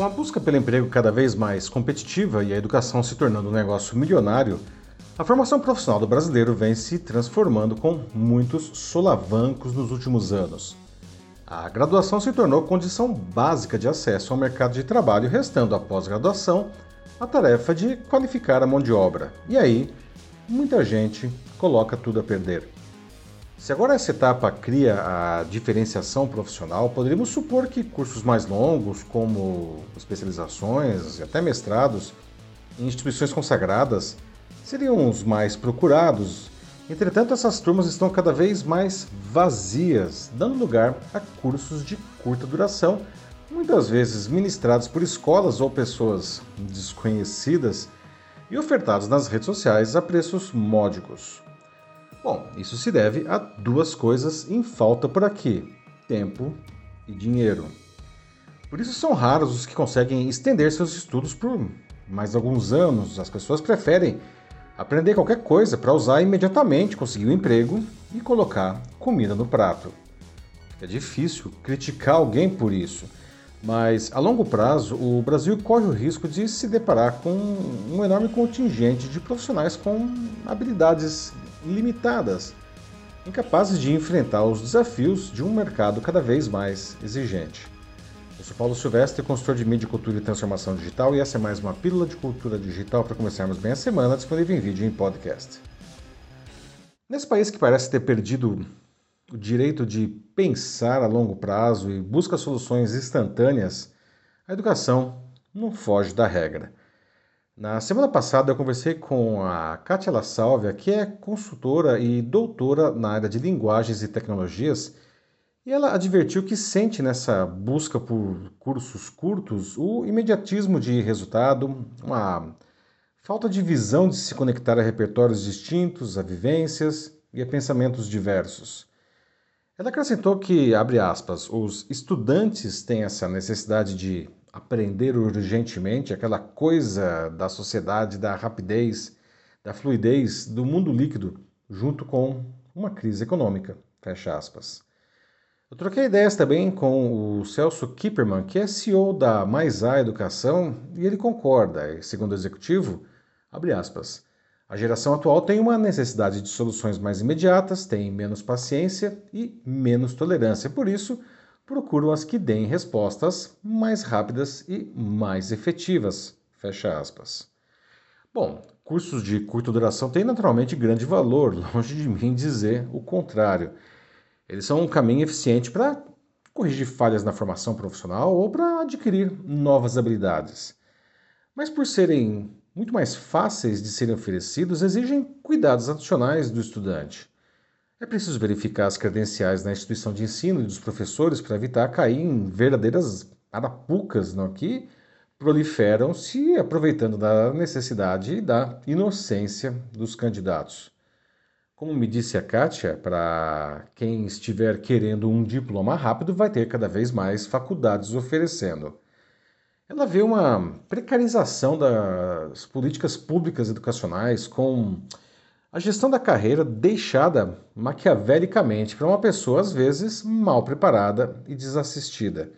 Com a busca pelo emprego cada vez mais competitiva e a educação se tornando um negócio milionário, a formação profissional do brasileiro vem se transformando com muitos solavancos nos últimos anos. A graduação se tornou condição básica de acesso ao mercado de trabalho, restando a pós-graduação a tarefa de qualificar a mão de obra. E aí, muita gente coloca tudo a perder. Se agora essa etapa cria a diferenciação profissional, poderíamos supor que cursos mais longos, como especializações e até mestrados, em instituições consagradas, seriam os mais procurados. Entretanto, essas turmas estão cada vez mais vazias, dando lugar a cursos de curta duração, muitas vezes ministrados por escolas ou pessoas desconhecidas e ofertados nas redes sociais a preços módicos. Bom, isso se deve a duas coisas em falta por aqui: tempo e dinheiro. Por isso são raros os que conseguem estender seus estudos por mais alguns anos. As pessoas preferem aprender qualquer coisa para usar imediatamente, conseguir um emprego e colocar comida no prato. É difícil criticar alguém por isso, mas a longo prazo o Brasil corre o risco de se deparar com um enorme contingente de profissionais com habilidades limitadas, incapazes de enfrentar os desafios de um mercado cada vez mais exigente. Eu sou Paulo Silvestre, consultor de mídia, cultura e transformação digital, e essa é mais uma pílula de cultura digital para começarmos bem a semana, disponível em vídeo e em podcast. Nesse país que parece ter perdido o direito de pensar a longo prazo e busca soluções instantâneas, a educação não foge da regra. Na semana passada eu conversei com a Kátia La que é consultora e doutora na área de linguagens e tecnologias, e ela advertiu que sente nessa busca por cursos curtos o imediatismo de resultado, uma falta de visão de se conectar a repertórios distintos, a vivências e a pensamentos diversos. Ela acrescentou que, abre aspas, os estudantes têm essa necessidade de aprender urgentemente, aquela coisa da sociedade, da rapidez, da fluidez, do mundo líquido, junto com uma crise econômica. Fecha aspas. Eu troquei ideias também com o Celso Kipperman, que é CEO da Mais A Educação, e ele concorda. Segundo o executivo, abre aspas, a geração atual tem uma necessidade de soluções mais imediatas, tem menos paciência e menos tolerância. Por isso, procuram as que deem respostas mais rápidas e mais efetivas. Fecha aspas. Bom, cursos de curta duração têm naturalmente grande valor, longe de mim dizer o contrário. Eles são um caminho eficiente para corrigir falhas na formação profissional ou para adquirir novas habilidades. Mas por serem muito mais fáceis de serem oferecidos, exigem cuidados adicionais do estudante. É preciso verificar as credenciais na instituição de ensino e dos professores para evitar cair em verdadeiras arapucas não, que proliferam se aproveitando da necessidade e da inocência dos candidatos. Como me disse a Kátia, para quem estiver querendo um diploma rápido, vai ter cada vez mais faculdades oferecendo. Ela vê uma precarização das políticas públicas educacionais com a gestão da carreira deixada maquiavelicamente para uma pessoa às vezes mal preparada e desassistida.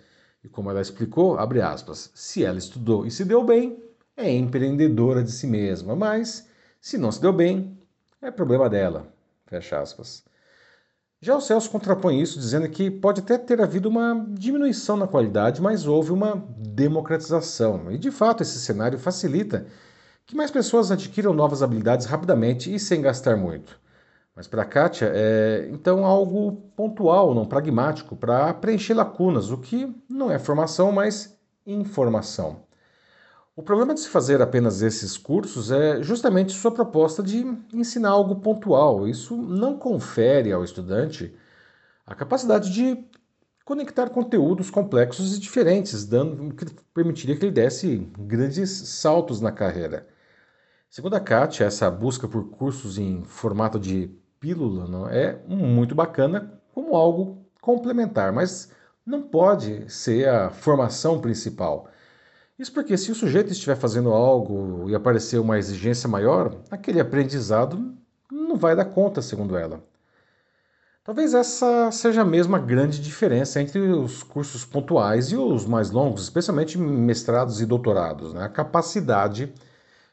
E como ela explicou, abre aspas, se ela estudou e se deu bem, é empreendedora de si mesma, mas se não se deu bem, é problema dela. Fecha aspas. Já o Celso contrapõe isso dizendo que pode até ter havido uma diminuição na qualidade, mas houve uma democratização. E de fato esse cenário facilita que mais pessoas adquiram novas habilidades rapidamente e sem gastar muito. Mas para Kátia é então algo pontual, não pragmático, para preencher lacunas, o que não é formação, mas informação. O problema de se fazer apenas esses cursos é justamente sua proposta de ensinar algo pontual. Isso não confere ao estudante a capacidade de conectar conteúdos complexos e diferentes, dando que permitiria que ele desse grandes saltos na carreira. Segundo a Kátia, essa busca por cursos em formato de pílula não, é muito bacana como algo complementar, mas não pode ser a formação principal. Isso porque se o sujeito estiver fazendo algo e aparecer uma exigência maior, aquele aprendizado não vai dar conta, segundo ela. Talvez essa seja mesmo a grande diferença entre os cursos pontuais e os mais longos, especialmente mestrados e doutorados, né? a capacidade de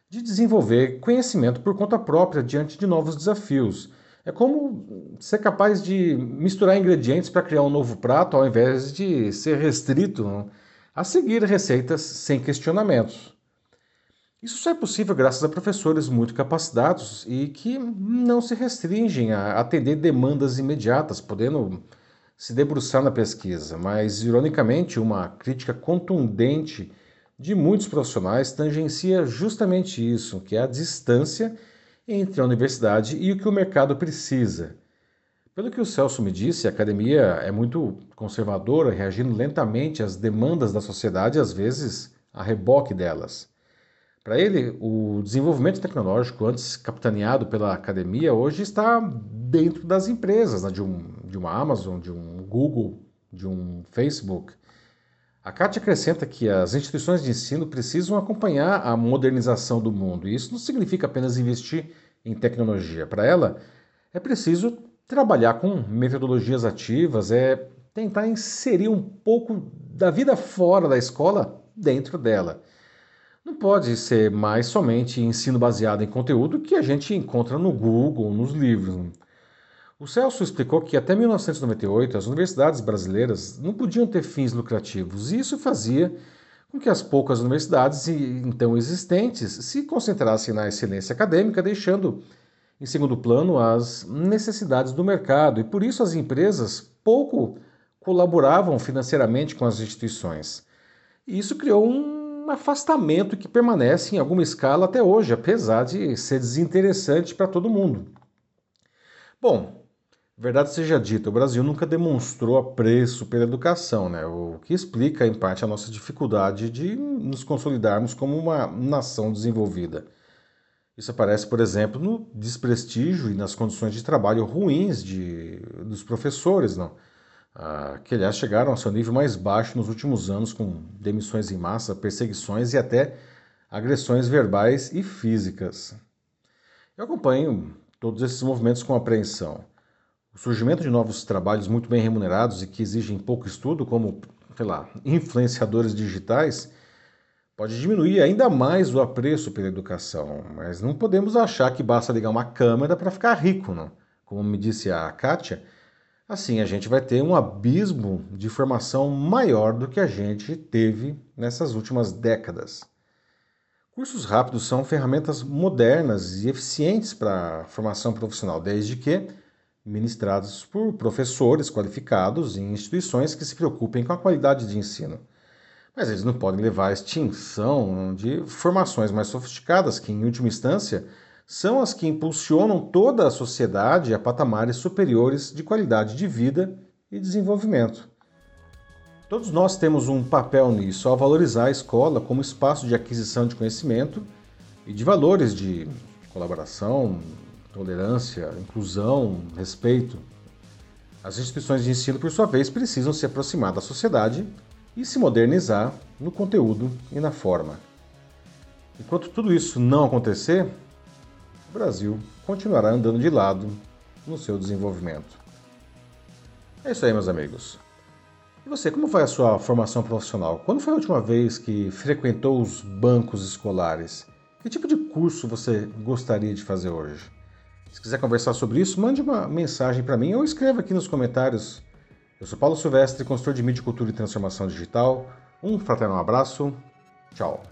desenvolver conhecimento por conta própria diante de novos desafios. É como ser capaz de misturar ingredientes para criar um novo prato ao invés de ser restrito a seguir receitas sem questionamentos. Isso só é possível graças a professores muito capacitados e que não se restringem a atender demandas imediatas, podendo se debruçar na pesquisa. Mas, ironicamente, uma crítica contundente de muitos profissionais tangencia justamente isso, que é a distância entre a universidade e o que o mercado precisa. Pelo que o Celso me disse, a academia é muito conservadora, reagindo lentamente às demandas da sociedade, às vezes a reboque delas. Para ele, o desenvolvimento tecnológico, antes capitaneado pela academia, hoje está dentro das empresas, né? de, um, de uma Amazon, de um Google, de um Facebook. A Kátia acrescenta que as instituições de ensino precisam acompanhar a modernização do mundo, e isso não significa apenas investir em tecnologia. Para ela, é preciso trabalhar com metodologias ativas, é tentar inserir um pouco da vida fora da escola dentro dela. Não pode ser mais somente ensino baseado em conteúdo que a gente encontra no Google, nos livros. O Celso explicou que até 1998 as universidades brasileiras não podiam ter fins lucrativos e isso fazia com que as poucas universidades então existentes se concentrassem na excelência acadêmica, deixando em segundo plano as necessidades do mercado e por isso as empresas pouco colaboravam financeiramente com as instituições. E isso criou um afastamento que permanece em alguma escala até hoje, apesar de ser desinteressante para todo mundo. Bom, verdade seja dita, o Brasil nunca demonstrou apreço pela educação, né? o que explica em parte a nossa dificuldade de nos consolidarmos como uma nação desenvolvida. Isso aparece, por exemplo, no desprestígio e nas condições de trabalho ruins de, dos professores, não? Ah, que aliás chegaram ao seu nível mais baixo nos últimos anos, com demissões em massa, perseguições e até agressões verbais e físicas. Eu acompanho todos esses movimentos com apreensão. O surgimento de novos trabalhos muito bem remunerados e que exigem pouco estudo, como, sei lá, influenciadores digitais, pode diminuir ainda mais o apreço pela educação, mas não podemos achar que basta ligar uma câmera para ficar rico, não. Como me disse a Kátia, Assim, a gente vai ter um abismo de formação maior do que a gente teve nessas últimas décadas. Cursos rápidos são ferramentas modernas e eficientes para a formação profissional, desde que ministrados por professores qualificados em instituições que se preocupem com a qualidade de ensino. Mas eles não podem levar à extinção de formações mais sofisticadas, que, em última instância, são as que impulsionam toda a sociedade a patamares superiores de qualidade de vida e desenvolvimento. Todos nós temos um papel nisso ao valorizar a escola como espaço de aquisição de conhecimento e de valores de colaboração, tolerância, inclusão, respeito. As instituições de ensino, por sua vez, precisam se aproximar da sociedade e se modernizar no conteúdo e na forma. Enquanto tudo isso não acontecer, o Brasil continuará andando de lado no seu desenvolvimento. É isso aí, meus amigos. E você, como foi a sua formação profissional? Quando foi a última vez que frequentou os bancos escolares? Que tipo de curso você gostaria de fazer hoje? Se quiser conversar sobre isso, mande uma mensagem para mim ou escreva aqui nos comentários. Eu sou Paulo Silvestre, consultor de mídia, cultura e transformação digital. Um fraternal abraço. Tchau.